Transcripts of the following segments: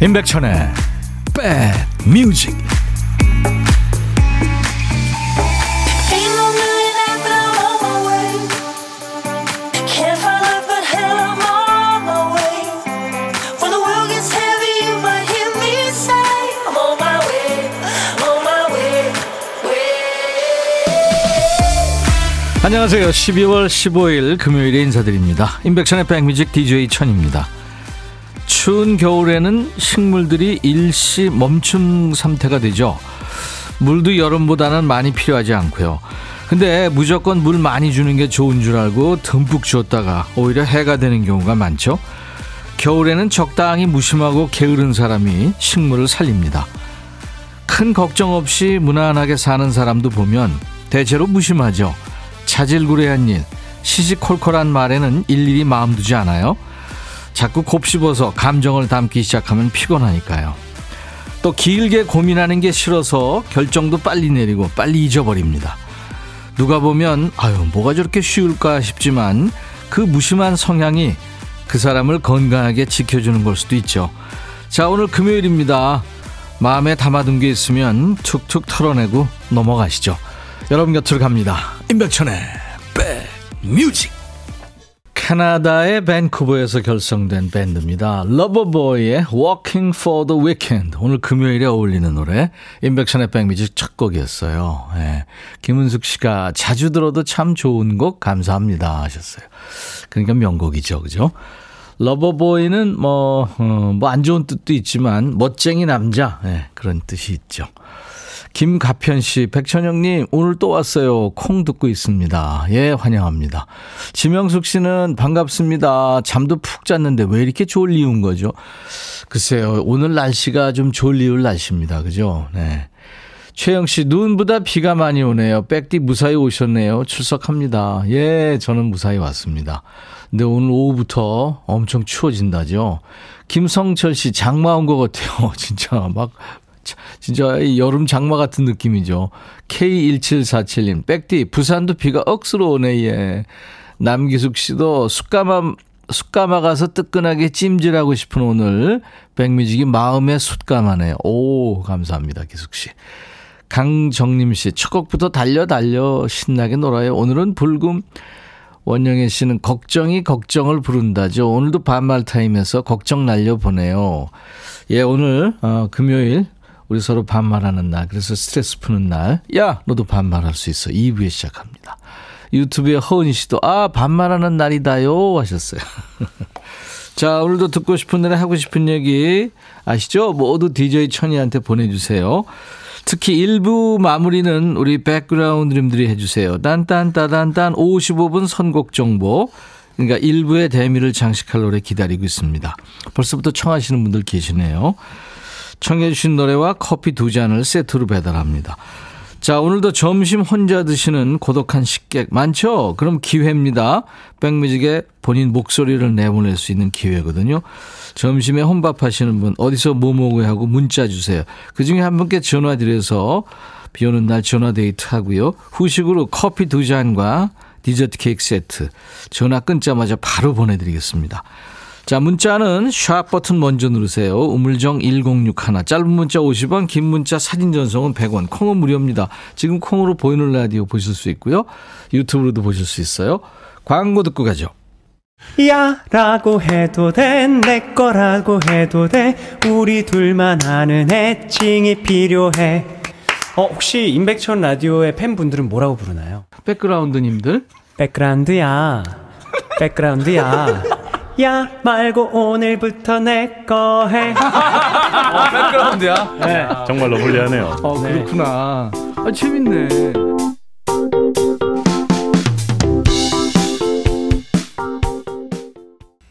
임백천의 백뮤직 안녕하세요. 12월 15일 금요일에 인사드립니다. 임백천의 백뮤직 DJ 천입니다. 추운 겨울에는 식물들이 일시 멈춤 상태가 되죠. 물도 여름보다는 많이 필요하지 않고요. 근데 무조건 물 많이 주는 게 좋은 줄 알고 듬뿍 줬다가 오히려 해가 되는 경우가 많죠. 겨울에는 적당히 무심하고 게으른 사람이 식물을 살립니다. 큰 걱정 없이 무난하게 사는 사람도 보면 대체로 무심하죠. 자질구레한 일, 시시콜콜한 말에는 일일이 마음 두지 않아요. 자꾸 곱씹어서 감정을 담기 시작하면 피곤하니까요. 또 길게 고민하는 게 싫어서 결정도 빨리 내리고 빨리 잊어버립니다. 누가 보면 아유 뭐가 저렇게 쉬울까 싶지만 그 무심한 성향이 그 사람을 건강하게 지켜주는 걸 수도 있죠. 자 오늘 금요일입니다. 마음에 담아둔 게 있으면 툭툭 털어내고 넘어가시죠. 여러분 곁으로 갑니다. 임백천의 백뮤직 캐나다의 밴쿠버에서 결성된 밴드입니다. 러버보이의 Working for the Weekend. 오늘 금요일에 어울리는 노래. 임백천의 백뮤직 첫 곡이었어요. 예. 김은숙 씨가 자주 들어도 참 좋은 곡 감사합니다 하셨어요. 그러니까 명곡이죠. 그죠? 러버보이는 뭐, 어, 뭐안 좋은 뜻도 있지만 멋쟁이 남자. 예, 그런 뜻이 있죠. 김가편 씨, 백천영님, 오늘 또 왔어요. 콩 듣고 있습니다. 예, 환영합니다. 지명숙 씨는 반갑습니다. 잠도 푹 잤는데 왜 이렇게 졸리운 거죠? 글쎄요, 오늘 날씨가 좀 졸리울 날씨입니다. 그죠? 네. 최영 씨, 눈보다 비가 많이 오네요. 백디 무사히 오셨네요. 출석합니다. 예, 저는 무사히 왔습니다. 근데 오늘 오후부터 엄청 추워진다죠. 김성철 씨, 장마 온 것 같아요. 진짜 막 진짜 여름 장마 같은 느낌이죠. K1747님, 백디, 부산도 비가 억수로 오네, 예. 남기숙 씨도 숯가마, 숯가마 가서 뜨끈하게 찜질하고 싶은 오늘, 백뮤직이 마음의 숯가마네요. 오, 감사합니다, 기숙 씨. 강정림 씨, 첫 곡부터 달려, 달려, 신나게 놀아요. 오늘은 불금. 원영애 씨는 걱정이 걱정을 부른다죠. 오늘도 반말 타임에서 걱정 날려 보내요. 예, 오늘, 어, 금요일, 우리 서로 반말하는 날. 그래서 스트레스 푸는 날. 야, 너도 반말할 수 있어. 2부에 시작합니다. 유튜브에 허은희 씨도 아, 반말하는 날이다요 하셨어요. 자, 오늘도 듣고 싶은 노래 하고 싶은 얘기 아시죠? 모두 DJ 천이한테 보내주세요. 특히 1부 마무리는 우리 백그라운드님들이 해주세요. 딴딴따단딴 55분 선곡 정보. 그러니까 1부의 대미를 장식할 노래 기다리고 있습니다. 벌써부터 청하시는 분들 계시네요. 청해 주신 노래와 커피 두 잔을 세트로 배달합니다. 자, 오늘도 점심 혼자 드시는 고독한 식객 많죠? 그럼 기회입니다. 백뮤직에 본인 목소리를 내보낼 수 있는 기회거든요. 점심에 혼밥 하시는 분, 어디서 뭐 먹어야 하고 문자 주세요. 그 중에 한 분께 전화 드려서 비 오는 날 전화 데이트 하고요. 후식으로 커피 두 잔과 디저트 케이크 세트 전화 끊자마자 바로 보내드리겠습니다. 자, 문자는 샵 버튼 먼저 누르세요. 우물정 1061. 짧은 문자 50원, 긴 문자 사진 전송은 100원. 콩은 무료입니다. 지금 콩으로 보이는 라디오 보실 수 있고요. 유튜브로도 보실 수 있어요. 광고 듣고 가죠. 야 라고 해도 돼 내 거라고 해도 돼 우리 둘만 아는 애칭이 필요해 어 혹시 임백천 라디오의 팬분들은 뭐라고 부르나요? 백그라운드님들 백그라운드야 백그라운드야 야 말고 오늘부터 내 거 해. 어, 백그라운드야? 네. 정말 러블리하네요. 어, 그렇구나. 아, 재밌네.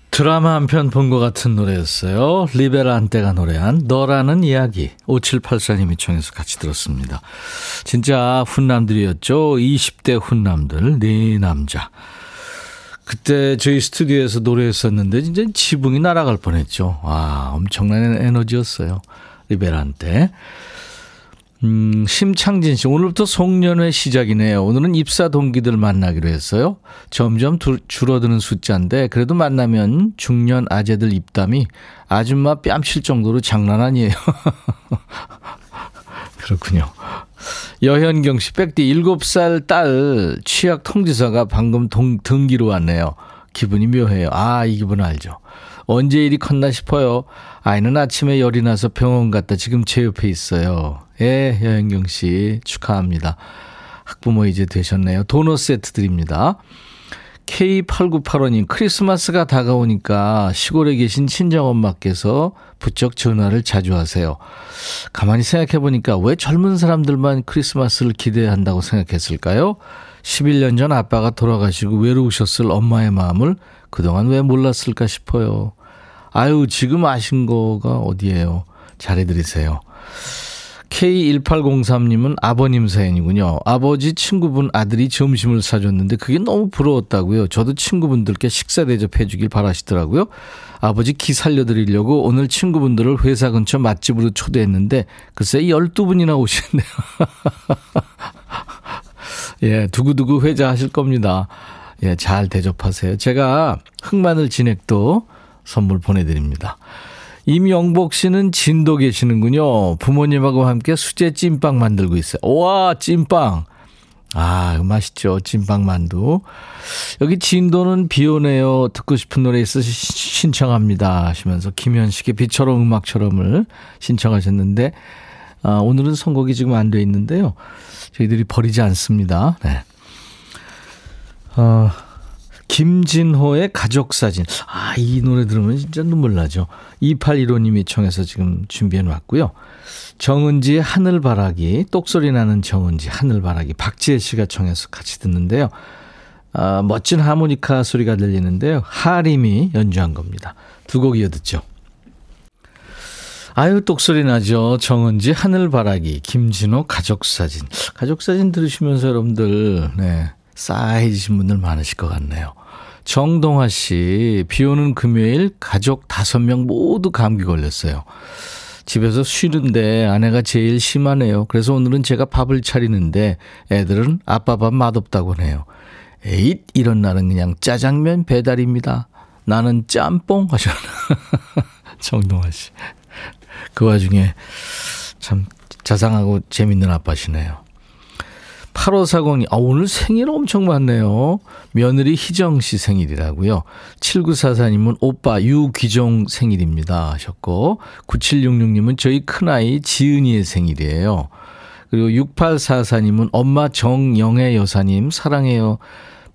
드라마 한 편 본 것 같은 노래였어요. 리베란테가 노래한 너라는 이야기. 5784님이 청해서 같이 들었습니다. 진짜 훈남들이었죠. 20대 훈남들, 네 남자. 그때 저희 스튜디오에서 노래했었는데 진짜 지붕이 날아갈 뻔했죠. 와 엄청난 에너지였어요. 리베란 테 음, 심창진 씨, 오늘부터 송년회 시작이네요. 오늘은 입사 동기들 만나기로 했어요. 점점 두, 줄어드는 숫자인데, 그래도 만나면 중년 아재들 입담이 아줌마 뺨칠 정도로 장난 아니에요. 그렇군요. 여현경 씨, 백디 7살 딸 취약 통지서가 방금 동, 등기로 왔네요. 기분이 묘해요. 아, 이 기분 알죠. 언제 일이 컸나 싶어요. 아이는 아침에 열이 나서 병원 갔다 지금 제 옆에 있어요. 예, 여현경 씨 축하합니다. 학부모 이제 되셨네요. 도넛 세트 드립니다. K8985님, 크리스마스가 다가오니까 시골에 계신 친정엄마께서 부쩍 전화를 자주 하세요. 가만히 생각해 보니까 왜 젊은 사람들만 크리스마스를 기대한다고 생각했을까요? 11년 전 아빠가 돌아가시고 외로우셨을 엄마의 마음을 그동안 왜 몰랐을까 싶어요. 아유, 지금 아신 거가 어디예요? 잘해드리세요. K1803님은 아버님 사연이군요. 아버지 친구분 아들이 점심을 사줬는데 그게 너무 부러웠다고요. 저도 친구분들께 식사 대접해 주길 바라시더라고요. 아버지 기 살려드리려고 오늘 친구분들을 회사 근처 맛집으로 초대했는데 글쎄 12분이나 오셨네요. 예, 두구두구 회자하실 겁니다. 예, 잘 대접하세요. 제가 흑마늘 진액도 선물 보내드립니다. 임영복 씨는 진도 계시는군요. 부모님하고 함께 수제 찐빵 만들고 있어요. 와, 찐빵. 아, 맛있죠. 찐빵 만두. 여기 진도는 비 오네요. 듣고 싶은 노래 있으시 신청합니다. 하시면서 김현식의 비처럼 음악처럼을 신청하셨는데, 아, 오늘은 선곡이 지금 안 돼 있는데요. 저희들이 버리지 않습니다. 네. 어, 김진호의 가족사진. 아, 이 노래 들으면 진짜 눈물 나죠. 2815님이 청해서 지금 준비해 놨고요. 정은지의 하늘바라기, 똑소리 나는 정은지, 하늘바라기, 박지혜 씨가 청해서 같이 듣는데요. 아, 멋진 하모니카 소리가 들리는데요. 하림이 연주한 겁니다. 두 곡 이어 듣죠. 아유, 똑소리 나죠. 정은지, 하늘바라기, 김진호, 가족사진. 가족사진 들으시면서 여러분들, 네. 싸해지신 분들 많으실 것 같네요. 정동화 씨, 비 오는 금요일 가족 다섯 명 모두 감기 걸렸어요. 집에서 쉬는데 아내가 제일 심하네요. 그래서 오늘은 제가 밥을 차리는데 애들은 아빠 밥 맛없다고 해요. 에잇, 이런 날은 그냥 짜장면 배달입니다. 나는 짬뽕 하셨나. 정동화 씨. 그 와중에 참 자상하고 재밌는 아빠시네요. 8540이, 아, 오늘 생일 엄청 많네요. 며느리 희정 씨 생일이라고요. 7944님은 오빠 유귀종 생일입니다. 하셨고, 9766님은 저희 큰아이 지은이의 생일이에요. 그리고 6844님은 엄마 정영애 여사님 사랑해요.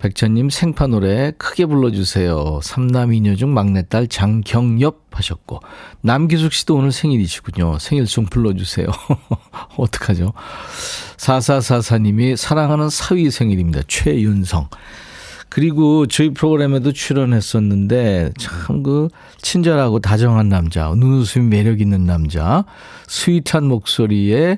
백천님 생파 노래 크게 불러주세요. 삼남이녀 중 막내딸 장경엽 하셨고 남기숙 씨도 오늘 생일이시군요. 생일송 불러주세요. 어떡하죠? 4444님이 사랑하는 사위 생일입니다. 최윤성. 그리고 저희 프로그램에도 출연했었는데 참 그 친절하고 다정한 남자, 눈웃음이 매력 있는 남자, 스윗한 목소리에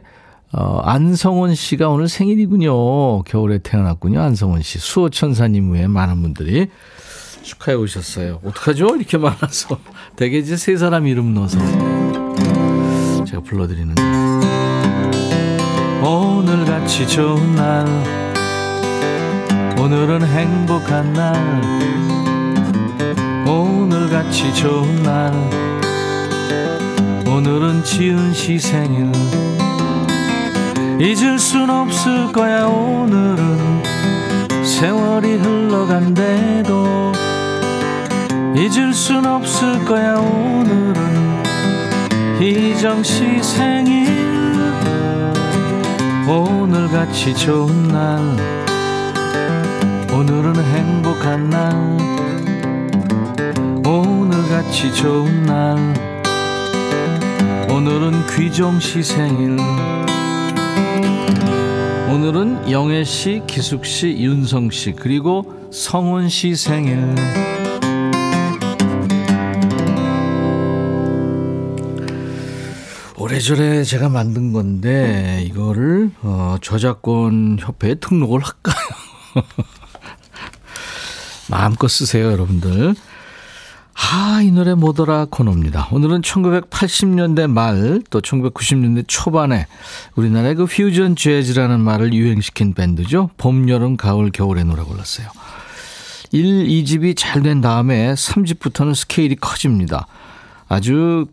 어, 안성원 씨가 오늘 생일이군요. 겨울에 태어났군요. 안성원 씨. 수호천사님 외에 많은 분들이 축하해 오셨어요. 어떡하죠? 이렇게 많아서. 대개 이제 세 사람 이름 넣어서 제가 불러드리는데. 오늘 같이 좋은 날. 오늘은 행복한 날. 오늘 같이 좋은 날. 오늘은 지은 씨 생일. 잊을 순 없을 거야 오늘은. 세월이 흘러간대도 잊을 순 없을 거야 오늘은. 희정 씨 생일 오늘같이 좋은 날. 오늘은 행복한 날. 오늘같이 좋은 날. 오늘은 귀종 씨 생일 오늘은 영애 씨, 기숙 씨, 윤성 씨, 그리고 성훈 씨 생일. 오래전에 제가 만든 건데 이거를 어, 저작권 협회에 등록을 할까요? 마음껏 쓰세요, 여러분들. 아, 이 노래 뭐더라 코너입니다. 오늘은 1980년대 말 또 1990년대 초반에 우리나라의 그 퓨전 재즈라는 말을 유행시킨 밴드죠. 봄, 여름, 가을, 겨울의 노래 골랐어요. 1, 2집이 잘 된 다음에 3집부터는 스케일이 커집니다. 아주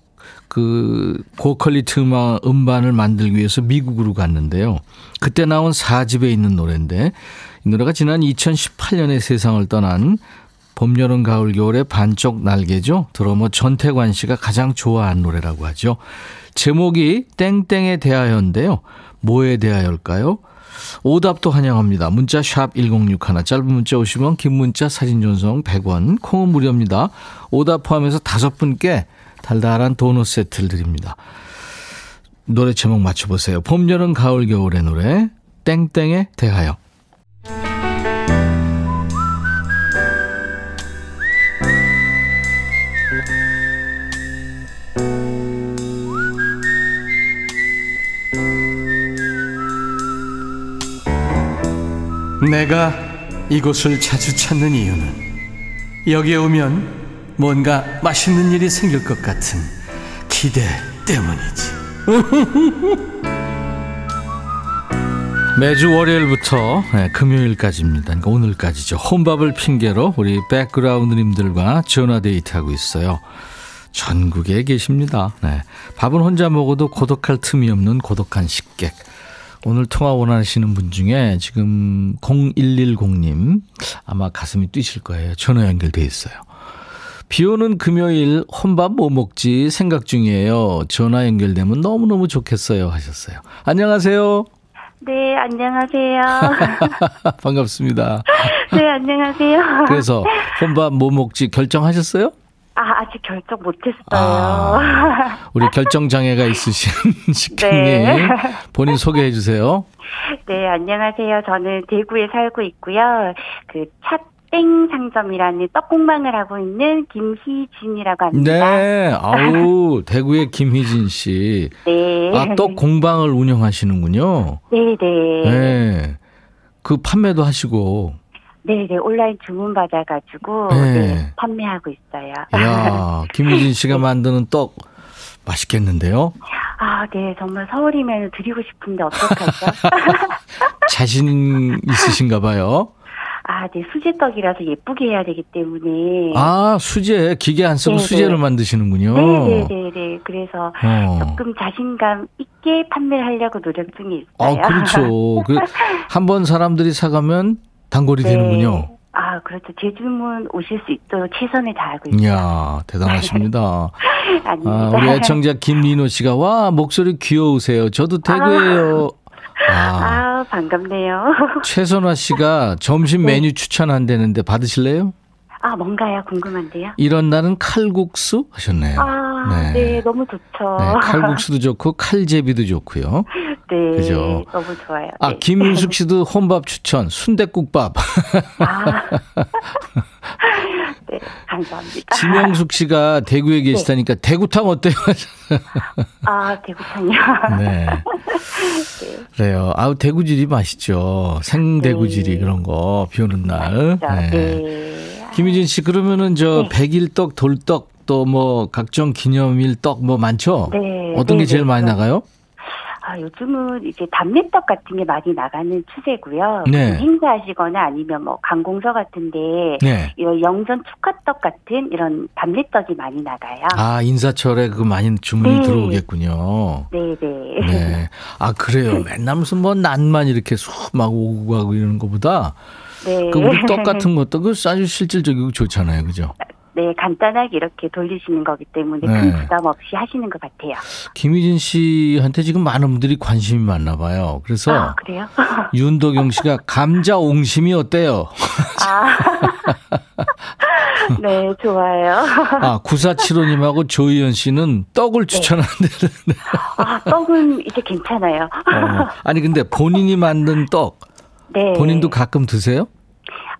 그 고퀄리티 음악, 음반을 만들기 위해서 미국으로 갔는데요. 그때 나온 4집에 있는 노래인데 이 노래가 지난 2018년에 세상을 떠난 봄, 여름, 가을, 겨울의 반쪽 날개죠. 드러머 전태관 씨가 가장 좋아한 노래라고 하죠. 제목이 땡땡에 대하여인데요. 뭐에 대하여일까요? 오답도 환영합니다. 문자 샵 1061, 짧은 문자 오시면 긴 문자 사진 전송 100원, 콩은 무료입니다. 오답 포함해서 다섯 분께 달달한 도넛 세트를 드립니다. 노래 제목 맞춰보세요. 봄, 여름, 가을, 겨울의 노래 땡땡에 대하여. 내가 이곳을 자주 찾는 이유는 여기에 오면 뭔가 맛있는 일이 생길 것 같은 기대 때문이지. 매주 월요일부터 네, 금요일까지입니다. 그러니까 오늘까지죠. 혼밥을 핑계로 우리 백그라운드님들과 전화 데이트하고 있어요. 전국에 계십니다. 네. 밥은 혼자 먹어도 고독할 틈이 없는 고독한 식객. 오늘 통화 원하시는 분 중에 지금 0110님 아마 가슴이 뛰실 거예요. 전화 연결돼 있어요. 비 오는 금요일 혼밥 뭐 먹지 생각 중이에요. 전화 연결되면 너무너무 좋겠어요 하셨어요. 안녕하세요. 네, 안녕하세요. 반갑습니다. 네, 안녕하세요. 그래서 혼밥 뭐 먹지 결정하셨어요? 아, 아직 결정 못했어요. 아, 우리 결정 장애가 있으신 식객님 네. 본인 소개해 주세요. 네, 안녕하세요. 저는 대구에 살고 있고요. 그 찻땡 상점이라는 떡공방을 하고 있는 김희진이라고 합니다. 네, 아우 대구의 김희진 씨. 네. 아, 떡 공방을 운영하시는군요. 네, 네. 네. 그 판매도 하시고. 네, 네. 온라인 주문 받아가지고 네. 네, 판매하고 있어요. 야, 김희진 씨가 만드는 떡 맛있겠는데요? 아, 네. 정말 서울이면 드리고 싶은데 어떡하죠? 자신 있으신가 봐요. 아, 네. 수제떡이라서 예쁘게 해야 되기 때문에. 아, 수제, 기계 안 쓰고 네, 수제를 네. 만드시는군요. 네네네네. 그래서 어. 조금 자신감 있게 판매를 하려고 노력 중에 아, 있어요. 그렇죠. 그, 한 번 사람들이 사가면 단골이 네. 되는군요. 아, 그렇죠. 제 주문 오실 수 있도록 최선을 다하고 있어요. 이야, 대단하십니다. 아닙니다. 아, 우리 애청자 김민호 씨가, 와, 목소리 귀여우세요. 저도 대구예요. 아, 아, 반갑네요. 최선화 씨가 점심 네. 메뉴 추천한다는데 받으실래요? 아, 뭔가요? 궁금한데요. 이런 날은 칼국수 하셨네요. 아, 네. 네. 너무 좋죠. 네, 칼국수도 좋고 칼제비도 좋고요. 네, 그죠? 너무 좋아요. 아, 네. 김윤숙 씨도 혼밥 추천, 순대국밥. 아. 네, 감사합니다. 지명숙 씨가 대구에 네. 계시다니까 대구탕 어때요? 아, 대구탕이요. 네. 그래요. 아우 대구질이 맛있죠. 생대구질이 네. 그런 거 비 오는 날. 자, 네. 김희진 씨 그러면은 저 네. 백일떡, 돌떡 또 뭐 각종 기념일 떡 뭐 많죠? 네, 어떤 게 네, 제일 네. 많이 나가요? 아, 요즘은 이제 답례떡 같은 게 많이 나가는 추세고요. 네. 행사하시거나 아니면 뭐 관공서 같은데 네. 이런 영전 축하떡 같은 이런 답례떡이 많이 나가요. 아 인사철에 그 많이 주문이 네. 들어오겠군요. 네, 네. 네. 아 그래요. 맨날 무슨 뭐 난만 이렇게 쑥막 오고 가고 이러는 것보다 네. 그 우리 떡 같은 것도 그 아주 실질적이고 좋잖아요, 그죠? 네, 간단하게 이렇게 돌리시는 거기 때문에 네. 큰 부담 없이 하시는 것 같아요. 김희진 씨한테 지금 많은 분들이 관심이 많나 봐요. 그래서 아, 그래요? 윤도경 씨가 감자 옹심이 어때요? 아. 네, 좋아요. 아, 9475님하고 조희연 씨는 떡을 추천한다는데. 아, 떡은 이제 괜찮아요. 어, 아니, 근데 본인이 만든 떡, 네. 본인도 가끔 드세요?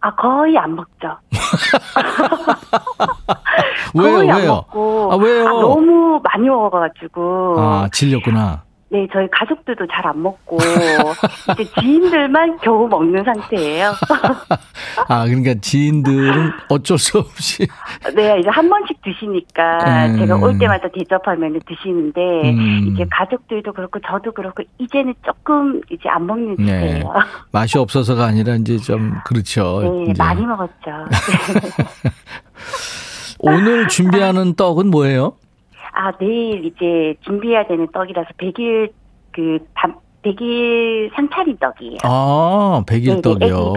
아, 거의 안 먹죠. 왜요, 왜요? 먹고. 아, 왜요? 아, 너무 많이 먹어가지고. 아, 질렸구나. 네, 저희 가족들도 잘 안 먹고 이제 지인들만 겨우 먹는 상태예요. 아, 그러니까 지인들은 어쩔 수 없이. 네, 이제 한 번씩 드시니까 음. 제가 올 때마다 대접하면 드시는데 음. 이제 가족들도 그렇고 저도 그렇고 이제는 조금 이제 안 먹는 네. 추세예요. 맛이 없어서가 아니라 이제 좀 그렇죠. 네, 이제. 많이 먹었죠. 오늘 준비하는 떡은 뭐예요? 아, 내일 이제 준비해야 되는 떡이라서 100일 그 밤, 100일 상차림 떡이에요. 아, 백일떡이요.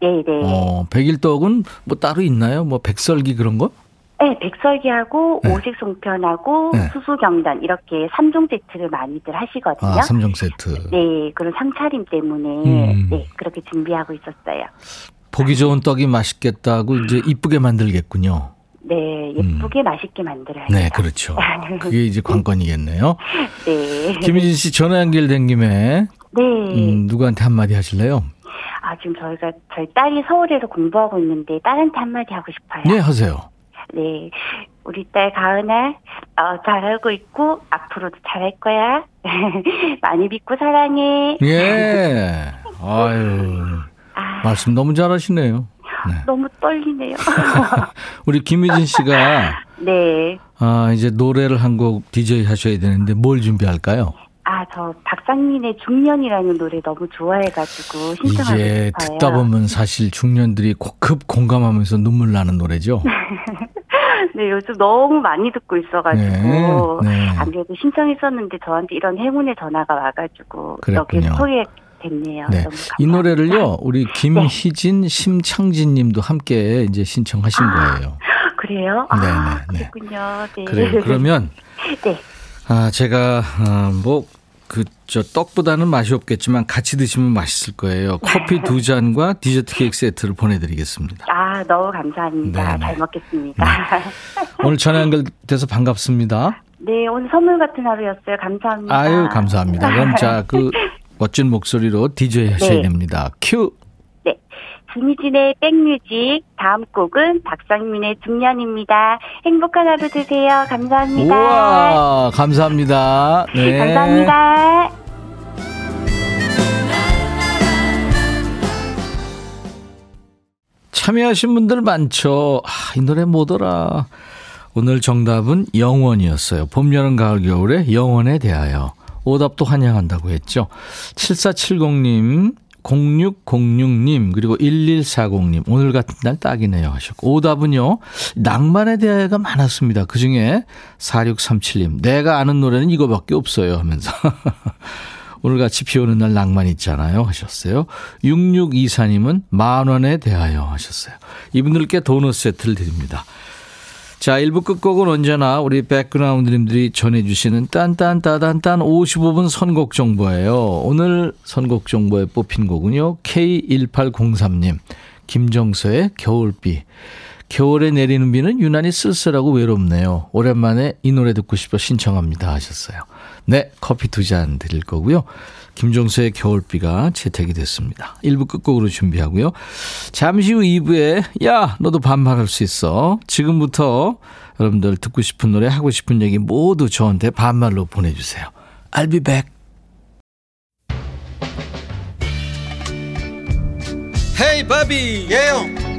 네, 네. 네, 네. 어, 백일떡은 뭐 따로 있나요? 뭐 백설기 그런 거? 네, 백설기하고 네. 오색 송편하고 네. 수수경단 이렇게 3종 세트를 많이들 하시거든요. 아, 삼종 세트. 네, 그런 상차림 때문에 음. 네, 그렇게 준비하고 있었어요. 보기 좋은 떡이 맛있겠다고 이제 이쁘게 만들겠군요. 네, 예쁘게 맛있게 만들어야죠. 음. 네, 그렇죠. 그게 이제 관건이겠네요. 네. 김희진 씨 전화 연결된 김에 네. 음, 누구한테 한마디 하실래요? 아, 지금 저희가 저희 딸이 서울에서 공부하고 있는데 딸한테 한마디 하고 싶어요. 네, 하세요. 네. 우리 딸 가은아, 어, 잘하고 있고, 앞으로도 잘할 거야. 많이 믿고 사랑해. 예. 아유, 아, 말씀 너무 잘하시네요. 네. 너무 떨리네요. 우리 김희진 씨가 네. 아, 이제 노래를 한 곡 DJ 하셔야 되는데 뭘 준비할까요? 아, 저 박상민의 중년이라는 노래 너무 좋아해가지고 신청하고 이게 싶어요. 듣다 보면 사실 중년들이 고- 급 공감하면서 눈물 나는 노래죠. 네, 요즘 너무 많이 듣고 있어가지고 네, 네. 안 그래도 신청했었는데 저한테 이런 행운의 전화가 와가지고 그랬군요. 여기 소개 됐네요. 네. 이 노래를요, 우리 김희진, 심창진 님도 함께 이제 신청하신 거예요. 그래요? 네, 아, 네, 네. 그렇군요. 네. 그래요. 그러면, 네. 아, 제가, 아, 뭐, 그, 저, 떡보다는 맛이 없겠지만 같이 드시면 맛있을 거예요. 커피 두 잔과 디저트 케이크 세트를 보내드리겠습니다. 아, 너무 감사합니다. 네, 네. 잘 먹겠습니다. 오늘 전화 연결돼서 반갑습니다. 네, 오늘 선물 같은 하루였어요. 감사합니다. 아유, 감사합니다. 그럼 자, 그, 멋진 목소리로 DJ 하셔야 네. 됩니다. 큐! 네. 김희진의 백뮤직 다음 곡은 박상민의 중년입니다. 행복한 하루 되세요. 감사합니다. 우와, 감사합니다. 네. 감사합니다. 참여하신 분들 많죠. 아, 이 노래 뭐더라. 오늘 정답은 영원이었어요. 봄, 여름, 가을, 겨울에 영원에 대하여. 오답도 환영한다고 했죠. 7470님, 0606님, 그리고 1140님, 오늘 같은 날 딱이네요 하셨고. 오답은요, 낭만에 대하여가 많았습니다. 그 중에 4637님, 내가 아는 노래는 이거밖에 없어요 하면서. 오늘 같이 비 오는 날 낭만 있잖아요 하셨어요. 6624님은 만 원에 대하여 하셨어요. 이분들께 도넛 세트를 드립니다. 자, 1부 끝곡은 언제나 우리 백그라운드님들이 전해주시는 딴딴따단딴 55분 선곡 정보예요. 오늘 선곡 정보에 뽑힌 곡은요. K1803님, 김정서의 겨울비. 겨울에 내리는 비는 유난히 쓸쓸하고 외롭네요. 오랜만에 이 노래 듣고 싶어 신청합니다 하셨어요. 네, 커피 두 잔 드릴 거고요. 김종서의 겨울비가 채택이 됐습니다. 1부 끝곡으로 준비하고요. 잠시 후 2부에 야 너도 반말할 수 있어. 지금부터 여러분들 듣고 싶은 노래 하고 싶은 얘기 모두 저한테 반말로 보내주세요. I'll be back. 헤이 바비 예영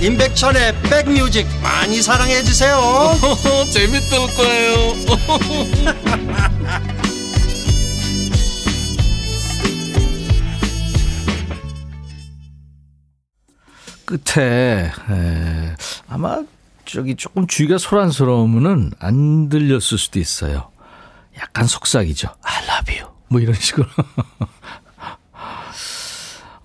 임백천의 백뮤직 많이 사랑해 주세요 재밌을 거예요 끝에 에, 아마 저기 조금 주위가 소란스러우면은 안 들렸을 수도 있어요. 약간 속삭이죠. I love you. 뭐 이런 식으로.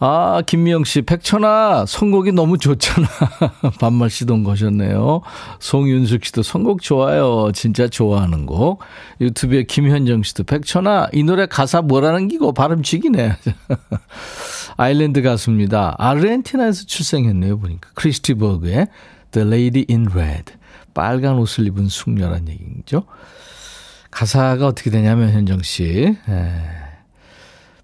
아, 김미영 씨, 백천아, 선곡이 너무 좋잖아. 반말 시동 거셨네요. 송윤숙 씨도 선곡 좋아요. 진짜 좋아하는 곡. 유튜브에 김현정 씨도 백천아, 이 노래 가사 뭐라는 기고 발음치기네. 아일랜드 가수입니다. 아르헨티나에서 출생했네요, 보니까. 크리스티 버그의 The Lady in Red. 빨간 옷을 입은 숙녀란 얘기죠. 가사가 어떻게 되냐면, 현정 씨. 에,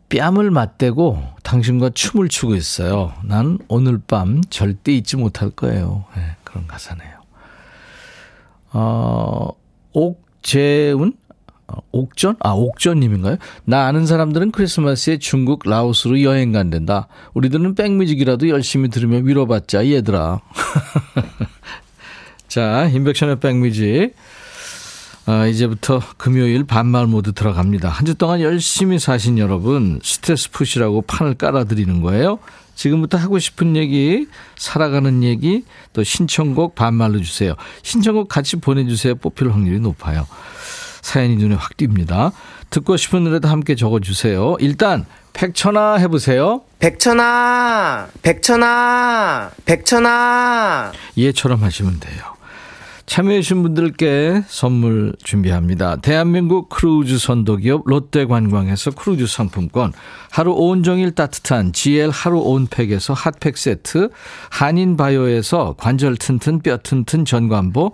뺨을 맞대고 당신과 춤을 추고 있어요. 난 오늘 밤 절대 잊지 못할 거예요. 에, 그런 가사네요. 어, 옥재훈? 어, 옥전? 아, 옥전님인가요? 나 아는 사람들은 크리스마스에 중국, 라오스로 여행 간댄다. 우리들은 백뮤직이라도 열심히 들으며 위로받자, 얘들아. 자, 인백션의 백뮤직. 아, 이제부터 금요일 반말 모드 들어갑니다. 한 주 동안 열심히 사신 여러분, 스트레스 푸시라고 판을 깔아드리는 거예요. 지금부터 하고 싶은 얘기, 살아가는 얘기, 또 신청곡 반말로 주세요. 신청곡 같이 보내주세요. 뽑힐 확률이 높아요. 사연이 눈에 확 띕니다. 듣고 싶은 노래도 함께 적어주세요. 일단, 백천아 해보세요. 백천아, 백천아, 백천아. 예처럼 하시면 돼요. 참여해주신 분들께 선물 준비합니다. 대한민국 크루즈 선도기업 롯데관광에서 크루즈 상품권, 하루 온종일 따뜻한 GL 하루 온팩에서 핫팩 세트, 한인바이오에서 관절 튼튼 뼈 튼튼 전관보,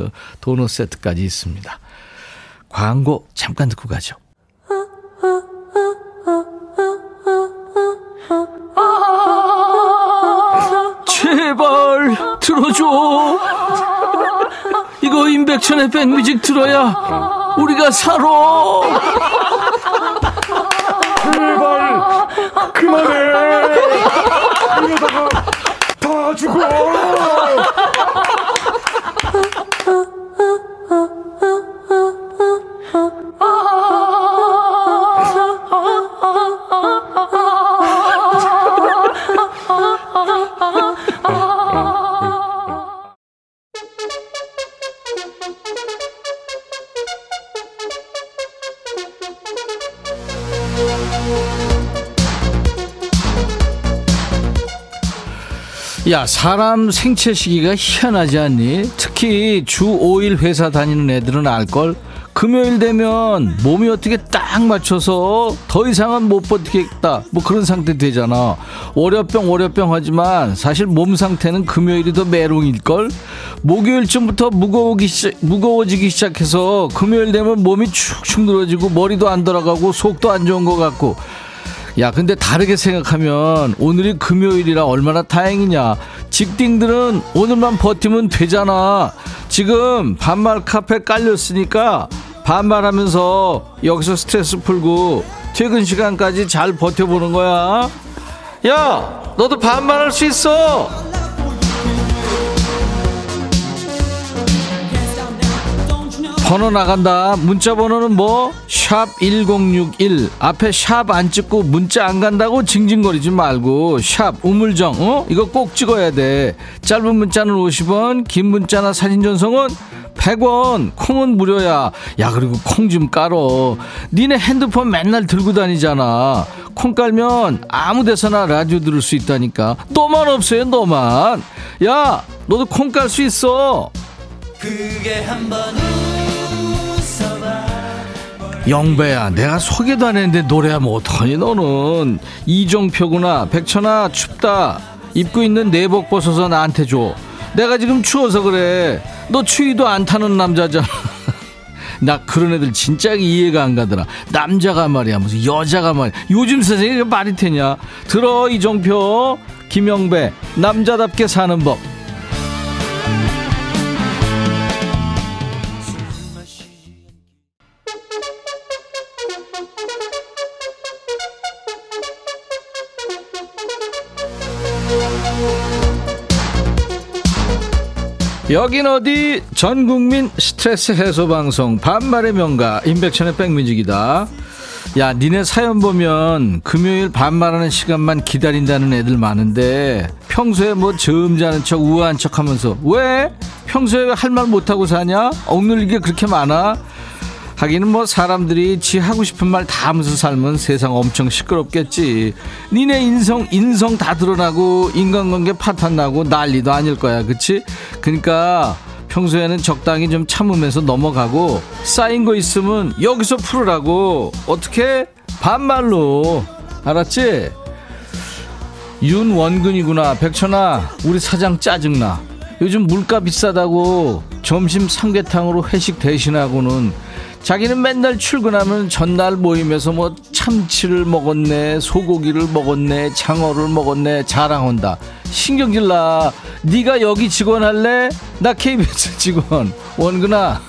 세트, 도넛 세트까지 있습니다. 광고 잠깐 듣고 가죠. 제발 들어줘. 이거 임백천의 백뮤직 들어야 우리가 살아. 제발 그만해. 이러다가 다 죽어. 야, 사람 생체 시기가 희한하지 않니? 특히 주 5일 회사 다니는 애들은 알걸? 금요일 되면 몸이 어떻게 딱 맞춰서 더 이상은 못 버티겠다. 뭐 그런 상태 되잖아. 월요병, 월요병 하지만 사실 몸 상태는 금요일이 더 메롱일걸? 목요일쯤부터 무거워기 시작, 무거워지기 시작해서 금요일 되면 몸이 축축 늘어지고 머리도 안 돌아가고 속도 안 좋은 것 같고 야, 근데 다르게 생각하면 오늘이 금요일이라 얼마나 다행이냐. 직딩들은 오늘만 버티면 되잖아. 지금 반말 카페 깔렸으니까 반말하면서 여기서 스트레스 풀고 퇴근 시간까지 잘 버텨보는 거야. 야, 너도 반말할 수 있어. 번호 나간다. 문자 번호는 뭐? 샵 1061. 앞에 샵 안 찍고 문자 안 간다고 징징거리지 말고 샵 우물정. 어? 이거 꼭 찍어야 돼. 짧은 문자는 50원, 긴 문자나 사진 전송은 100원. 콩은 무료야. 야, 그리고 콩 좀 깔어. 니네 핸드폰 맨날 들고 다니잖아. 콩 깔면 아무 데서나 라디오 들을 수 있다니까. 너만 없어요, 너만. 야, 너도 콩 깔 수 있어. 영배야 내가 소개도 안 했는데 노래하면 어떡하니 너는? 이종표구나. 백천아 춥다. 입고 있는 내복 벗어서 나한테 줘. 내가 지금 추워서 그래. 너 추위도 안 타는 남자잖아. 나 그런 애들 진짜 이해가 안 가더라. 남자가 말이야 무슨 여자가 말이야. 요즘 세상에 말이 되냐? 들어 이종표. 김영배 남자답게 사는 법 여긴 어디 전 국민 스트레스 해소 방송 반말의 명가 임백천의 백뮤직이다 야, 니네 사연 보면 금요일 반말하는 시간만 기다린다는 애들 많은데 평소에 뭐 점잖은 척 우아한 척 하면서 왜? 평소에 할 말 못하고 사냐? 억눌리게 그렇게 많아? 하기는 뭐 사람들이 지 하고 싶은 말 다 하면서 살면 세상 엄청 시끄럽겠지. 니네 인성 인성 다 드러나고 인간관계 파탄 나고 난리도 아닐 거야, 그치? 그러니까 평소에는 적당히 좀 참으면서 넘어가고 쌓인 거 있으면 여기서 풀으라고 어떻게 반말로 알았지? 윤원근이구나 백천아 우리 사장 짜증나 요즘 물가 비싸다고 점심 삼계탕으로 회식 대신하고는 자기는 맨날 출근하면 전날 모임에서 뭐 참치를 먹었네 소고기를 먹었네 장어를 먹었네 자랑한다. 신경질 나 네가 여기 직원 할래? 나 KBS 직원. 원근아.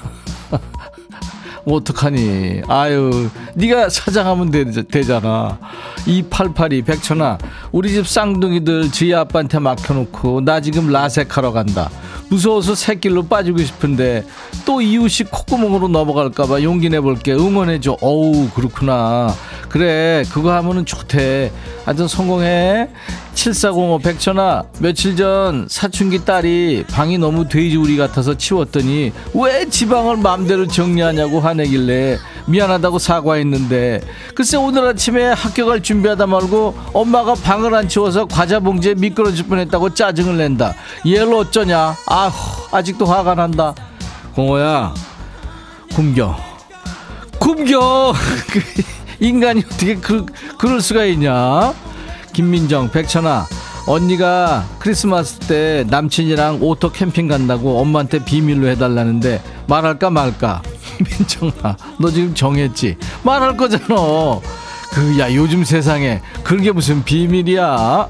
어떡하니? 아유 네가 사장하면 되, 되잖아. 2882 백천아. 우리 집 쌍둥이들 지희 아빠한테 맡겨놓고 나 지금 라섹하러 간다 무서워서 새길로 빠지고 싶은데 또 이웃이 콧구멍으로 넘어갈까봐 용기 내볼게 응원해줘. 어우 그렇구나. 그래 그거 하면은 좋대. 하여튼 성공해 7405 백천아 며칠 전 사춘기 딸이 방이 너무 돼지우리 같아서 치웠더니 왜 지방을 맘대로 정리하냐고 화내길래 미안하다고 사과했는데 글쎄 오늘 아침에 학교 갈 준비하다 말고 엄마가 방을 안 치워서 과자 봉지에 미끄러질 뻔했다고 짜증을 낸다. 얘를 어쩌냐? 아휴 아직도 화가 난다. 공호야 굶겨. 굶겨! 인간이 어떻게 그, 그럴 수가 있냐 김민정 백천아 언니가 크리스마스 때 남친이랑 오토 캠핑 간다고 엄마한테 비밀로 해달라는데 말할까 말까. 민정아 너 지금 정했지? 말할 거잖아. 그 야 요즘 세상에 그게 무슨 비밀이야?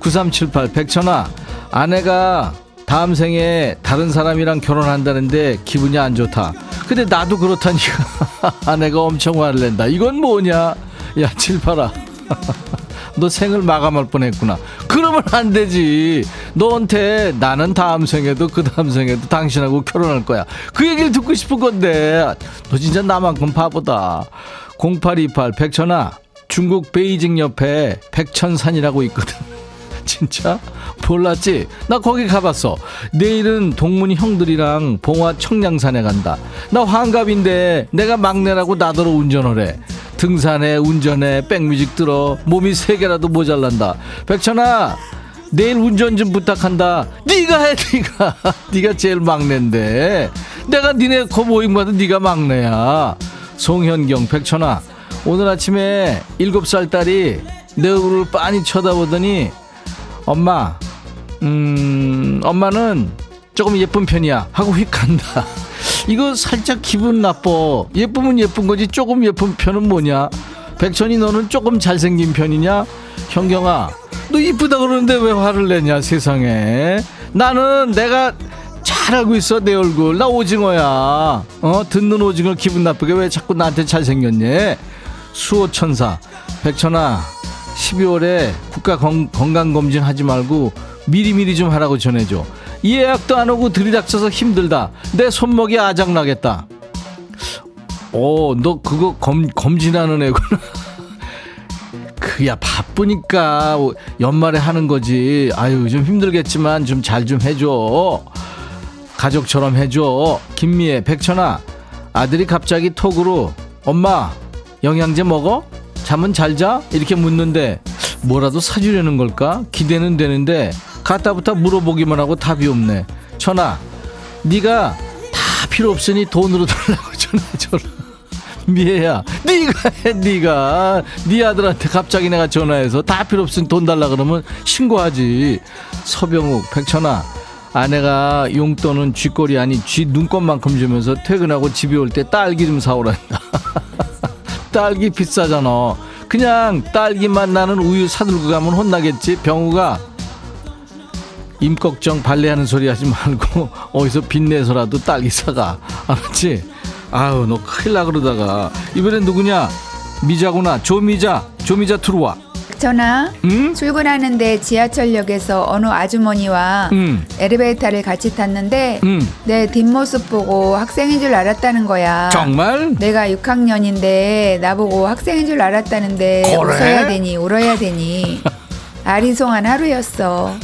9378 백천아 아내가 다음 생에 다른 사람이랑 결혼한다는데 기분이 안 좋다. 근데 나도 그렇다니까. 아내가 엄청 화를 낸다. 이건 뭐냐? 야 칠팔아 너 생을 마감할 뻔했구나. 그러면 안 되지. 너한테 나는 다음 생에도 그 다음 생에도 당신하고 결혼할 거야. 그 얘기를 듣고 싶은 건데 너 진짜 나만큼 바보다. 0828 백천아 중국 베이징 옆에 백천산이라고 있거든. 진짜? 몰랐지? 나 거기 가봤어. 내일은 동문이 형들이랑 봉화 청량산에 간다. 나 환갑인데 내가 막내라고 나더러 운전을 해. 등산에 운전에 백뮤직 들어 몸이 세 개라도 모자란다. 백천아 내일 운전 좀 부탁한다. 네가 해, 네가. 네가 제일 막내인데. 내가 니네 거 모임마다 네가 막내야. 송현경, 백천아. 오늘 아침에 일곱 살 딸이 내 얼굴을 빤히 쳐다보더니 엄마, 음, 엄마는 조금 예쁜 편이야. 하고 휙 간다. 이거 살짝 기분 나빠. 예쁘면 예쁜 거지. 조금 예쁜 편은 뭐냐? 백천이 너는 조금 잘생긴 편이냐? 현경아, 너 이쁘다 그러는데 왜 화를 내냐, 세상에. 나는 내가 잘 알고 있어, 내 얼굴. 나 오징어야. 어, 듣는 오징어 기분 나쁘게 왜 자꾸 나한테 잘생겼냐? 수호천사. 백천아, 12월에 국가 건강검진 하지 말고 미리미리 좀 하라고 전해줘. 예약도 안 오고 들이닥쳐서 힘들다. 내 손목이 아작나겠다. 오, 너 그거 검, 검진하는 애구나. 그야 바쁘니까 연말에 하는 거지. 아유, 좀 힘들겠지만 좀 잘좀 해줘. 가족처럼 해줘. 김미애, 백천아. 아들이 갑자기 톡으로 엄마 영양제 먹어? 잠은 잘 자? 이렇게 묻는데 뭐라도 사주려는 걸까? 기대는 되는데 갖다부터 물어보기만 하고 답이 없네. 천아, 네가 다 필요 없으니 돈으로 달라고 전화해줘라. 미애야, 네가 해, 네가 네 아들한테 갑자기 내가 전화해서 다 필요 없으니 돈 달라 그러면 신고하지. 서병욱, 백천아, 아내가 용돈은 쥐꼬리 아니 쥐 눈곱만큼 주면서 퇴근하고 집에 올 때 딸기 좀 사오란다. 딸기 비싸잖아. 그냥 딸기맛 나는 우유 사들고 가면 혼나겠지. 병우가 임꺽정 발레하는 소리 하지 말고 어디서 빚내서라도 딸기 사가 알았지? 아우 너 큰일 나 그러다가 이번엔 누구냐 미자구나 조미자 조미자 들어와 백천아, 응? 출근하는데 지하철역에서 어느 아주머니와 응. 엘리베이터를 같이 탔는데 응. 내 뒷모습 보고 학생인 줄 알았다는 거야. 정말? 내가 6학년인데 나보고 학생인 줄 알았다는데 그래? 웃어야 되니 울어야 되니 아리송한 하루였어.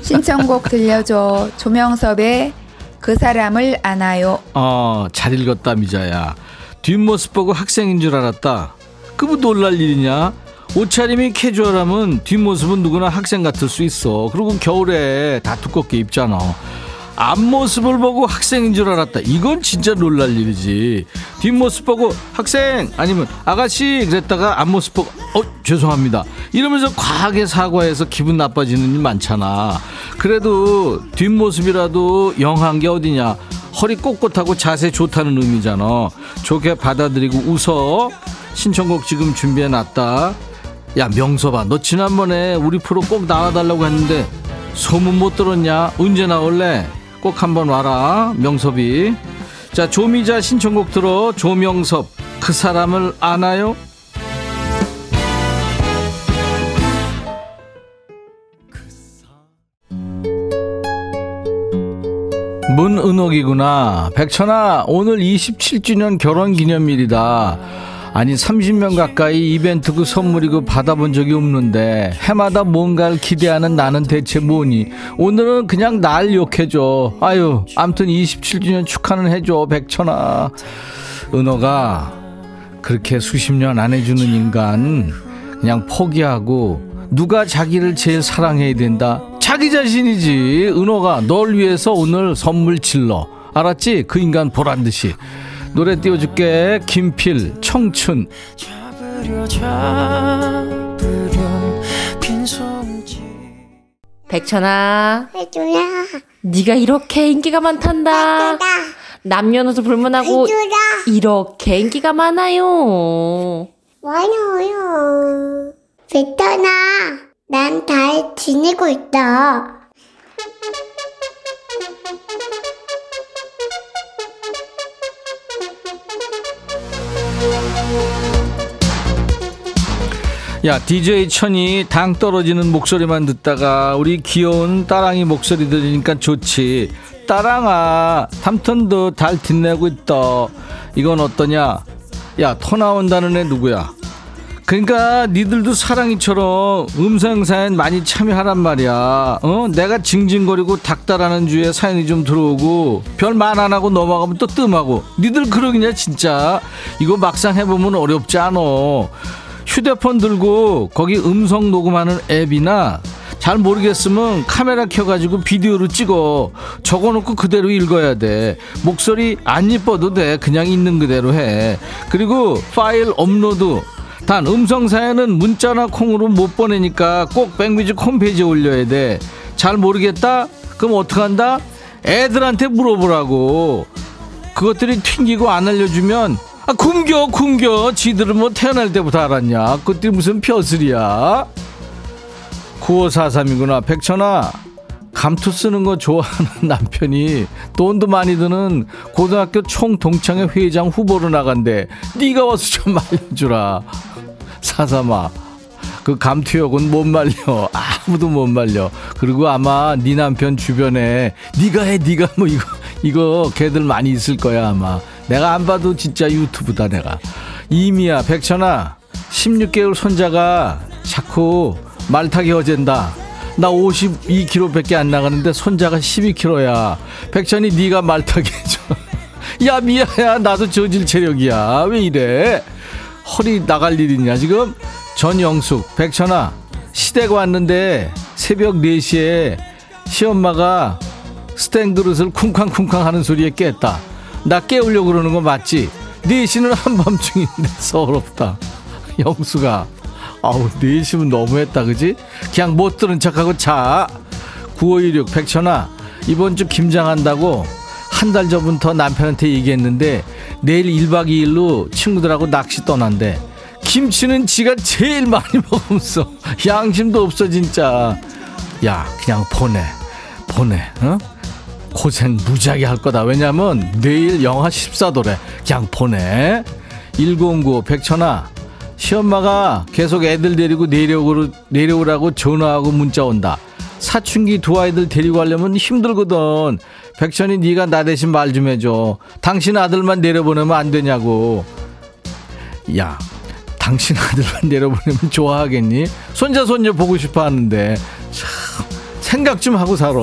신청곡 들려줘. 조명섭의 그 사람을 안아요. 어, 잘 읽었다, 미자야. 뒷모습 보고 학생인 줄 알았다. 그뭐 놀랄 일이냐? 옷차림이 캐주얼하면 뒷모습은 누구나 학생 같을 수 있어. 그리고 겨울에 다 두껍게 입잖아. 앞모습을 보고 학생인 줄 알았다. 이건 진짜 놀랄 일이지. 뒷모습 보고 학생 아니면 아가씨 그랬다가 앞모습 보고 어 죄송합니다. 이러면서 과하게 사과해서 기분 나빠지는 일 많잖아. 그래도 뒷모습이라도 영한 게 어디냐. 허리 꼿꼿하고 자세 좋다는 의미잖아. 좋게 받아들이고 웃어. 신청곡 지금 준비해 놨다. 야 명서봐 너 지난번에 우리 프로 꼭 나와달라고 했는데 소문 못 들었냐 언제 나올래 꼭 한번 와라 명섭이. 자 조미자 신청곡 들어 조명섭 그 사람을 아나요? 문은옥이구나. 백천아 오늘 27주년 결혼기념일이다 아니 30년 가까이 이벤트 그 선물이고 받아본 적이 없는데 해마다 뭔가를 기대하는 나는 대체 뭐니? 오늘은 그냥 날 욕해줘. 아유 암튼 27주년 축하는 해줘 백천아. 은호가 그렇게 수십 년 안 해주는 인간 그냥 포기하고 누가 자기를 제일 사랑해야 된다? 자기 자신이지. 은호가 널 위해서 오늘 선물 질러. 알았지? 그 인간 보란 듯이 노래 띄워줄게 김필 청춘 백천아, 해줘라. 네가 이렇게 인기가 많단다. 해줘라. 남녀노소 불문하고 해줘라. 이렇게 인기가 많아요. 많아요. 베터나, 난잘 지내고 있다. 야 DJ 천이 당 떨어지는 목소리만 듣다가 우리 귀여운 따랑이 목소리 들으니까 좋지. 따랑아 삼턴도 달 빛내고 있다. 이건 어떠냐? 야 토 나온다는 애 누구야? 그러니까 니들도 사랑이처럼 음성 사연 많이 참여하란 말이야. 어? 내가 징징거리고 닥달하는 주에 사연이 좀 들어오고 별 말 안 하고 넘어가면 또 뜸하고. 니들 그러겠냐 진짜? 이거 막상 해보면 어렵지 않어 휴대폰 들고 거기 음성 녹음하는 앱이나 잘 모르겠으면 카메라 켜가지고 비디오로 찍어. 적어놓고 그대로 읽어야 돼. 목소리 안 이뻐도 돼. 그냥 있는 그대로 해. 그리고 파일 업로드. 단 음성 사연은 문자나 콩으로 못 보내니까 꼭 백뮤직 홈페이지에 올려야 돼. 잘 모르겠다? 그럼 어떡한다? 애들한테 물어보라고. 그것들이 튕기고 안 알려주면 아 굶겨 굶겨. 지들은 뭐 태어날 때부터 알았냐? 그것들이 무슨 벼슬이야? 9543이구나 백천아. 감투 쓰는 거 좋아하는 남편이 돈도 많이 드는 고등학교 총동창회 회장 후보로 나간대. 네가 와서 좀 말려주라. 사삼아 그 감투역은 못 말려. 아무도 못 말려. 그리고 아마 네 남편 주변에 네가 해 네가 뭐 이거 이거 걔들 많이 있을 거야 아마 내가 안 봐도 진짜 유튜브다 내가. 이미야 백천아 16개월 손자가 자꾸 말타기 어젠다. 나 52kg밖에 안 나가는데 손자가 12kg야. 백천이 네가 말타기 해줘. 야 미야야 나도 저질 체력이야. 왜 이래? 허리 나갈 일이냐 지금? 전영숙 백천아 시댁 왔는데 새벽 4시에 시엄마가 스텐 그릇을 쿵쾅쿵쾅 하는 소리에 깼다 나 깨우려고 그러는 거 맞지? 4시는 한밤중인데 서럽다. 영수가. 아우 4시면 너무했다 그지? 그냥 못 들은 척하고 자. 9516 백천아 이번 주 김장한다고 한 달 전부터 남편한테 얘기했는데 내일 1박 2일로 친구들하고 낚시 떠난대. 김치는 지가 제일 많이 먹으면서 양심도 없어 진짜. 야 그냥 보내. 보내 어? 고생 무지하게 할 거다 왜냐면 내일 영하 14도래 그냥 보내 1909 백천아 시엄마가 계속 애들 데리고 내려오고, 내려오라고 전화하고 문자 온다. 사춘기 두 아이들 데리고 가려면 힘들거든. 백천이 네가 나 대신 말 좀 해줘. 당신 아들만 내려보내면 안 되냐고. 야, 당신 아들만 내려보내면 좋아하겠니? 손자 손녀 보고 싶어 하는데 참 생각 좀 하고 살아.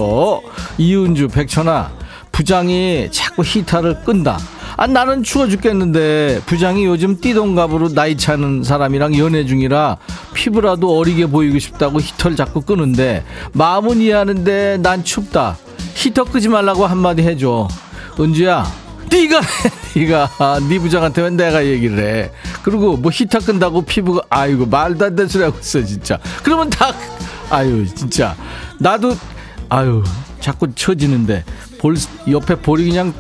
이은주 백천아 부장이 자꾸 히터를 끈다. 아 나는 추워 죽겠는데 부장이 요즘 띠동갑으로 나이 차는 사람이랑 연애 중이라 피부라도 어리게 보이고 싶다고 히터를 자꾸 끄는데 마음은 이해하는데 난 춥다. 히터 끄지 말라고 한마디 해줘. 은주야 네가 해, 네가 네 부장한테 왜 내가 얘기를 해 그리고 뭐 히터 끈다고 피부가 아이고 말도 안 되는 소리 하고 있어 진짜 그러면 다 아유 진짜. 나도 아유 자꾸 처지는데 볼 옆에 볼이 그냥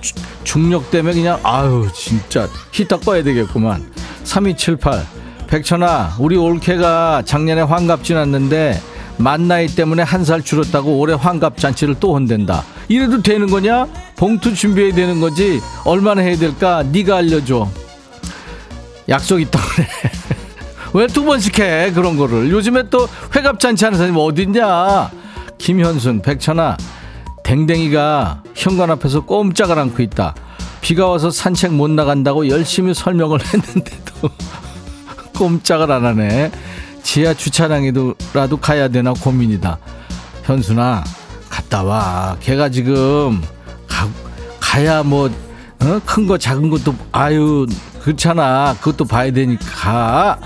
주- 중력 때문에 그냥 아유 진짜. 히터 꺼야 되겠구만. 3278 백천아 우리 올케가 작년에 환갑 지났는데 만 나이 때문에 한 살 줄었다고 올해 환갑 잔치를 또 혼댄다. 이래도 되는 거냐? 봉투 준비해야 되는 거지. 얼마나 해야 될까? 네가 알려줘. 약속 있다 그래 왜 두 번씩 해? 그런 거를. 요즘에 또 회갑 잔치 하는 사람이 어딨냐? 김현순 백천아 댕댕이가 현관 앞에서 꼼짝을 않고 있다. 비가 와서 산책 못 나간다고 열심히 설명을 했는데도 꼼짝을 안 하네. 지하 주차장에도라도 가야 되나 고민이다. 현순아 갔다 와. 걔가 지금 가, 가야 뭐큰거 작은 것도 아유 그렇잖아. 그것도 봐야 되니까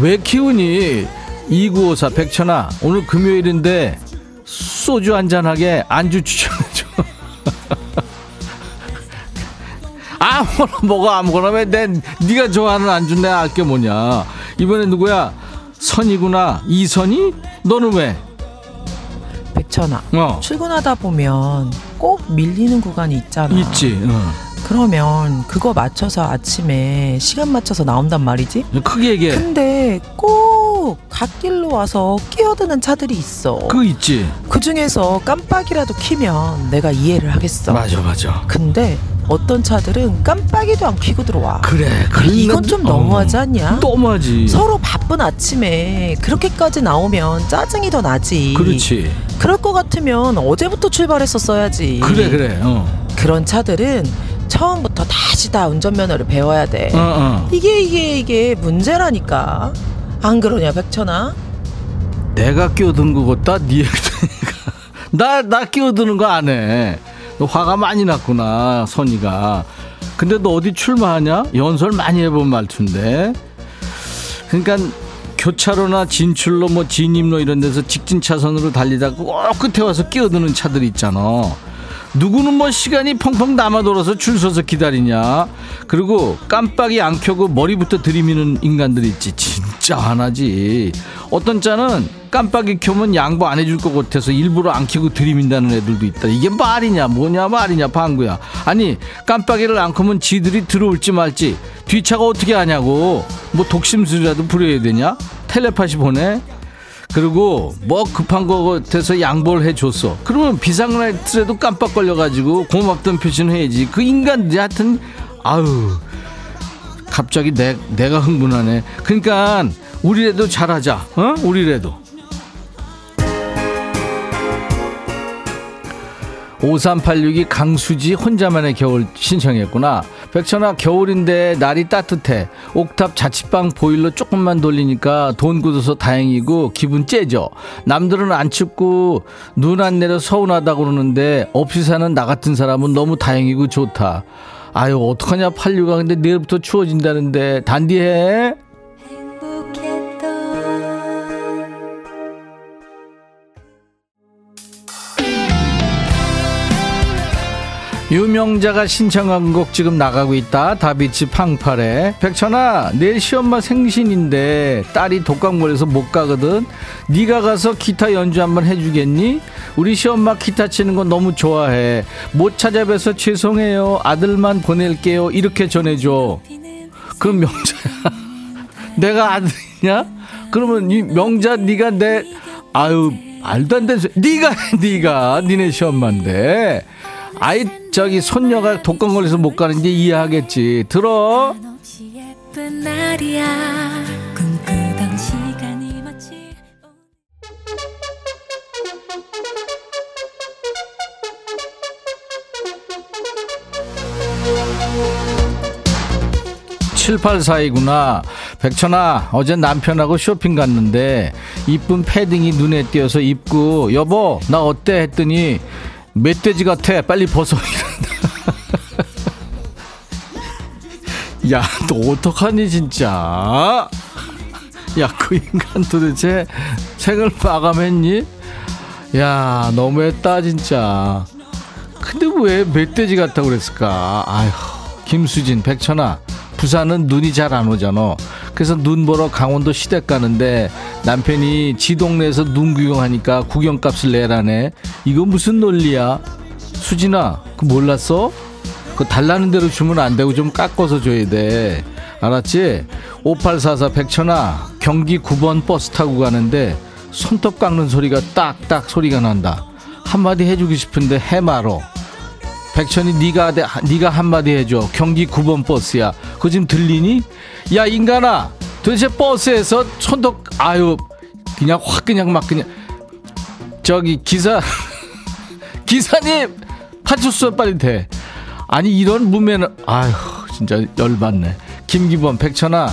왜 키우니? 2954 백천아 오늘 금요일인데 소주 한잔하게 안주 추천해줘. 아무거나 먹어 아무거나 왜내 네가 좋아하는 안주 내가 알게 뭐냐? 이번에 누구야? 선이구나. 이선이? 너는 왜? 백천아 어. 출근하다 보면 꼭 밀리는 구간이 있잖아. 있지 어. 그러면 그거 맞춰서 아침에 시간 맞춰서 나온단 말이지? 크게 얘기해. 근데 꼭 갓길로 와서 끼어드는 차들이 있어. 그거 있지. 그 중에서 깜빡이라도 키면 내가 이해를 하겠어. 맞아 맞아. 근데 어떤 차들은 깜빡이도 안 켜고 들어와. 그래 이건 좀 너무하지 않냐? 너무하지. 서로 바쁜 아침에 그렇게까지 나오면 짜증이 더 나지. 그렇지. 그럴 것 같으면 어제부터 출발했었어야지. 그래 그래 어. 그런 차들은 처음부터 다시 다 운전면허를 배워야 돼. 어, 어. 이게 이게 이게 문제라니까. 안 그러냐 백천아? 내가 끼어든 거 같다 네 얘기 들으니까 나나 끼어드는 거 안 해. 너 화가 많이 났구나 선이가. 근데 너 어디 출마하냐? 연설 많이 해본 말투인데. 그러니까 교차로나 진출로 뭐 진입로 이런 데서 직진 차선으로 달리다가 꼭 끝에 와서 끼어드는 차들이 있잖아. 누구는 뭐 시간이 펑펑 남아 돌아서 줄 서서 기다리냐. 그리고 깜빡이 안 켜고 머리부터 들이미는 인간들 있지. 진짜 화나지. 어떤 자는 깜빡이 켜면 양보 안 해줄 것 같아서 일부러 안 켜고 들이민다는 애들도 있다. 이게 말이냐, 뭐냐, 말이냐, 방구야. 아니, 깜빡이를 안 켜면 지들이 들어올지 말지. 뒤차가 어떻게 하냐고. 뭐 독심술이라도 부려야 되냐? 텔레파시 보내? 그리고 뭐 급한 거 같아서 양보를 해줬어. 그러면 비상라이트라도 깜빡 걸려가지고 고맙던 표시는 해야지. 그 인간들이 하여튼 아유 갑자기 내, 내가 흥분하네. 그러니까 우리라도 잘하자. 어? 우리라도. 5386이 강수지 혼자만의 겨울 신청했구나. 백천아 겨울인데 날이 따뜻해. 옥탑 자취방 보일러 조금만 돌리니까 돈 굳어서 다행이고 기분 째죠. 남들은 안 춥고 눈 안 내려 서운하다 그러는데 없이 사는 나 같은 사람은 너무 다행이고 좋다. 아유 어떡하냐 86아 근데 내일부터 추워진다는데 단디해. 유명자가 신청한 곡 지금 나가고 있다. 다비치 팡팔에 백천아 내일 시엄마 생신인데 딸이 독감 걸려서 못 가거든. 네가 가서 기타 연주 한번 해주겠니? 우리 시엄마 기타 치는 거 너무 좋아해. 못 찾아뵈서 죄송해요. 아들만 보낼게요. 이렇게 전해줘. 그럼 명자야. 내가 아들이냐? 그러면 이 명자 네가 내 아유 말도 안 되는 소리. 네가 해, 네가 니네 시엄마인데. 아이 저기 손녀가 독감 걸려서 못 가는지 이해하겠지. 들어. 예쁜 날이야 꿈꾸던 시간이 마치 7842구나. 백천아, 어제 남편하고 쇼핑 갔는데, 이쁜 패딩이 눈에 띄어서 입고, 여보, 나 어때? 했더니, 멧돼지 같아. 빨리 벗어. 야, 너 어떡하니, 진짜? 야, 그 인간 도대체 생을 마감했니? 야, 너무했다, 진짜. 근데 왜 멧돼지 같다고 그랬을까? 아휴, 김수진, 백천아. 부산은 눈이 잘 안 오잖아. 그래서 눈 보러 강원도 시댁 가는데 남편이 지 동네에서 눈 구경하니까 구경값을 내라네. 이거 무슨 논리야? 수진아, 그 몰랐어? 그 달라는 대로 주면 안 되고 좀 깎아서 줘야 돼. 알았지? 5844 백천아, 경기 9번 버스 타고 가는데 손톱 깎는 소리가 딱딱 소리가 난다. 한마디 해주고 싶은데 해 말어. 백천이 네가 내- 네가 한마디 해줘. 경기 9번 버스야. 그거 지금 들리니? 야 인간아, 도대체 버스에서 손톱 아유 그냥 확 그냥 막 그냥 저기 기사 기사님 파출소 빨리 대. 아니 이런 무면은 아휴 진짜 열받네. 김기범 백천아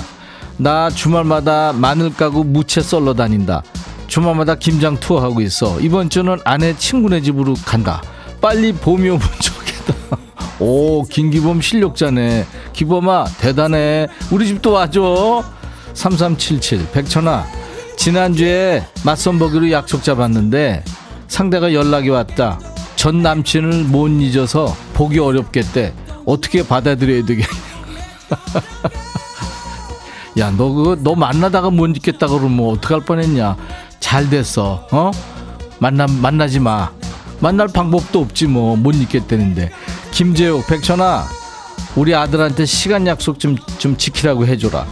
나 주말마다 마늘 까고 무채 썰러 다닌다. 주말마다 김장 투어하고 있어. 이번 주는 아내 친구네 집으로 간다. 빨리 봄이 오면 좋겠다. 오 김기범 실력자네. 기범아 대단해. 우리 집도 와줘. 3377 백천아 지난주에 맞선 보기로 약속 잡았는데 상대가 연락이 왔다. 전 남친을 못 잊어서 보기 어렵겠대. 어떻게 받아들여야 되겠냐. 야, 너 그거 너 만나다가 못 잊겠다 그러면 어떡할 뻔 했냐. 잘 됐어. 어? 만나 만나지 마. 만날 방법도 없지 뭐못 잊겠다는데. 김재욱, 백천아, 우리 아들한테 시간 약속 좀 좀 지키라고 해줘라.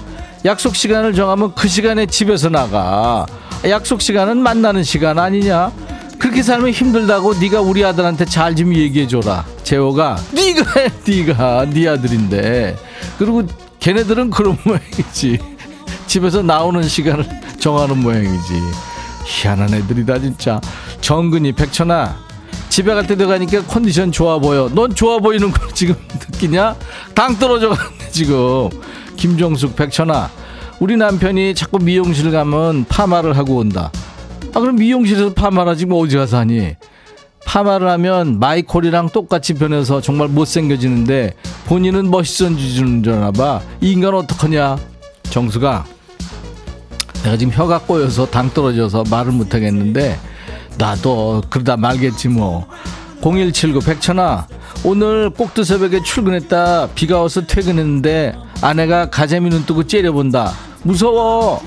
약속 시간을 정하면 그 시간에 집에서 나가. 약속 시간은 만나는 시간 아니냐? 그렇게 살면 힘들다고 네가 우리 아들한테 잘 좀 얘기해 줘라. 재호가 네가 해, 네가 네 아들인데. 그리고 걔네들은 그런 모양이지. 집에서 나오는 시간을 정하는 모양이지. 희한한 애들이다 진짜. 정근이 백천아 집에 갈 때 들어가니까 컨디션 좋아 보여. 넌 좋아 보이는 걸 지금 느끼냐? 당 떨어져 가는데 지금. 김종숙 백천아 우리 남편이 자꾸 미용실 가면 파마를 하고 온다. 아 그럼 미용실에서 파마를 하지 뭐 어디 가서 하니? 파마를 하면 마이콜이랑 똑같이 변해서 정말 못생겨지는데 본인은 멋있어지는 줄 아나 봐. 이 인간 어떡하냐? 정수가 내가 지금 혀가 꼬여서 당 떨어져서 말을 못 하겠는데 나도 그러다 말겠지 뭐. 0179 백천아 오늘 꼭두 새벽에 출근했다. 비가 와서 퇴근했는데 아내가 가재미 눈 뜨고 째려본다. 무서워.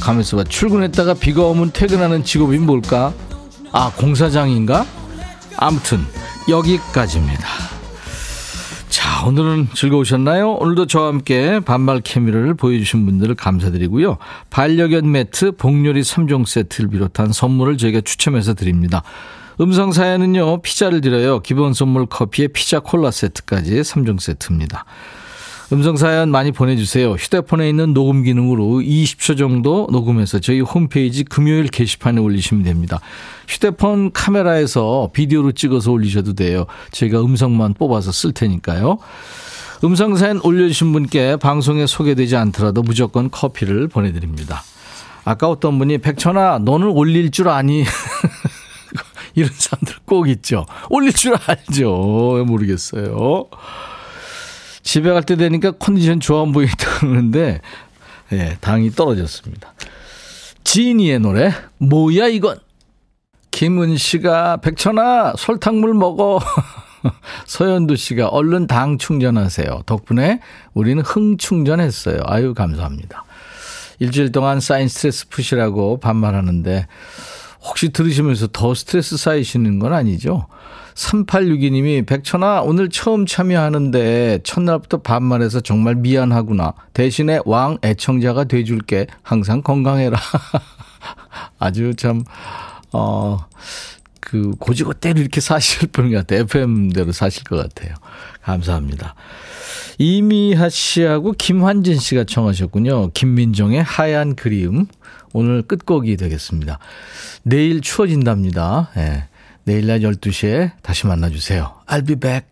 가면서 봐. 출근했다가 비가 오면 퇴근하는 직업이 뭘까? 아 공사장인가? 아무튼 여기까지입니다. 자 오늘은 즐거우셨나요? 오늘도 저와 함께 반말 케미를 보여주신 분들을 감사드리고요. 반려견 매트 복요리 3종 세트를 비롯한 선물을 저희가 추첨해서 드립니다. 음성 사연은요 피자를 드려요. 기본 선물 커피에 피자 콜라 세트까지 3종 세트입니다 음성 사연 많이 보내주세요. 휴대폰에 있는 녹음 기능으로 20초 정도 녹음해서 저희 홈페이지 금요일 게시판에 올리시면 됩니다. 휴대폰 카메라에서 비디오로 찍어서 올리셔도 돼요. 저희가 음성만 뽑아서 쓸 테니까요. 음성 사연 올려주신 분께 방송에 소개되지 않더라도 무조건 커피를 보내드립니다. 아까 어떤 분이 백천아 너는 올릴 줄 아니 이런 사람들 꼭 있죠. 올릴 줄 알죠. 왜 모르겠어요. 집에 갈 때 되니까 컨디션 좋아 보이다 그러는데 예, 당이 떨어졌습니다. 지니의 노래 뭐야 이건 김은 씨가 백천아 설탕물 먹어 서현두 씨가 얼른 당 충전하세요. 덕분에 우리는 흥 충전했어요. 아유 감사합니다. 일주일 동안 쌓인 스트레스 푸시라고 반말하는데 혹시 들으시면서 더 스트레스 쌓이시는 건 아니죠? 3862님이 백천아 오늘 처음 참여하는데 첫날부터 반말해서 정말 미안하구나. 대신에 왕 애청자가 돼줄게. 항상 건강해라. 아주 참 어. 그 고지고대로 이렇게 사실 분것 같아요. FM대로 사실 것 같아요. 감사합니다. 이미하 씨하고 김환진 씨가 청하셨군요. 김민정의 하얀 그리움. 오늘 끝곡이 되겠습니다. 내일 추워진답니다. 예. 내일 날 12시에 다시 만나주세요. I'll be back.